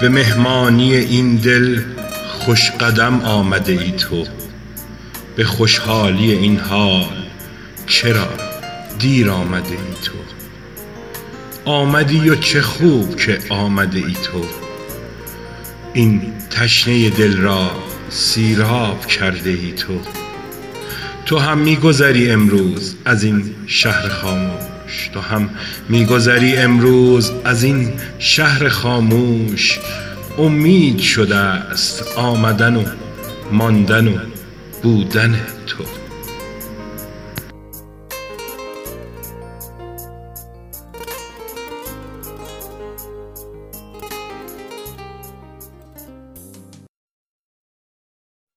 به مهمانی این دل خوش قدم آمده ای تو. به خوشحالی این حال چرا دیر آمده ای تو؟ آمدی و چه خوب که آمده ای تو. این تشنه دل را سیراب کرده ای تو. تو هم می گذری امروز از این شهر خاموش. تو هم می گذری امروز از این شهر خاموش امید شده است آمدن و ماندن و بودن تو.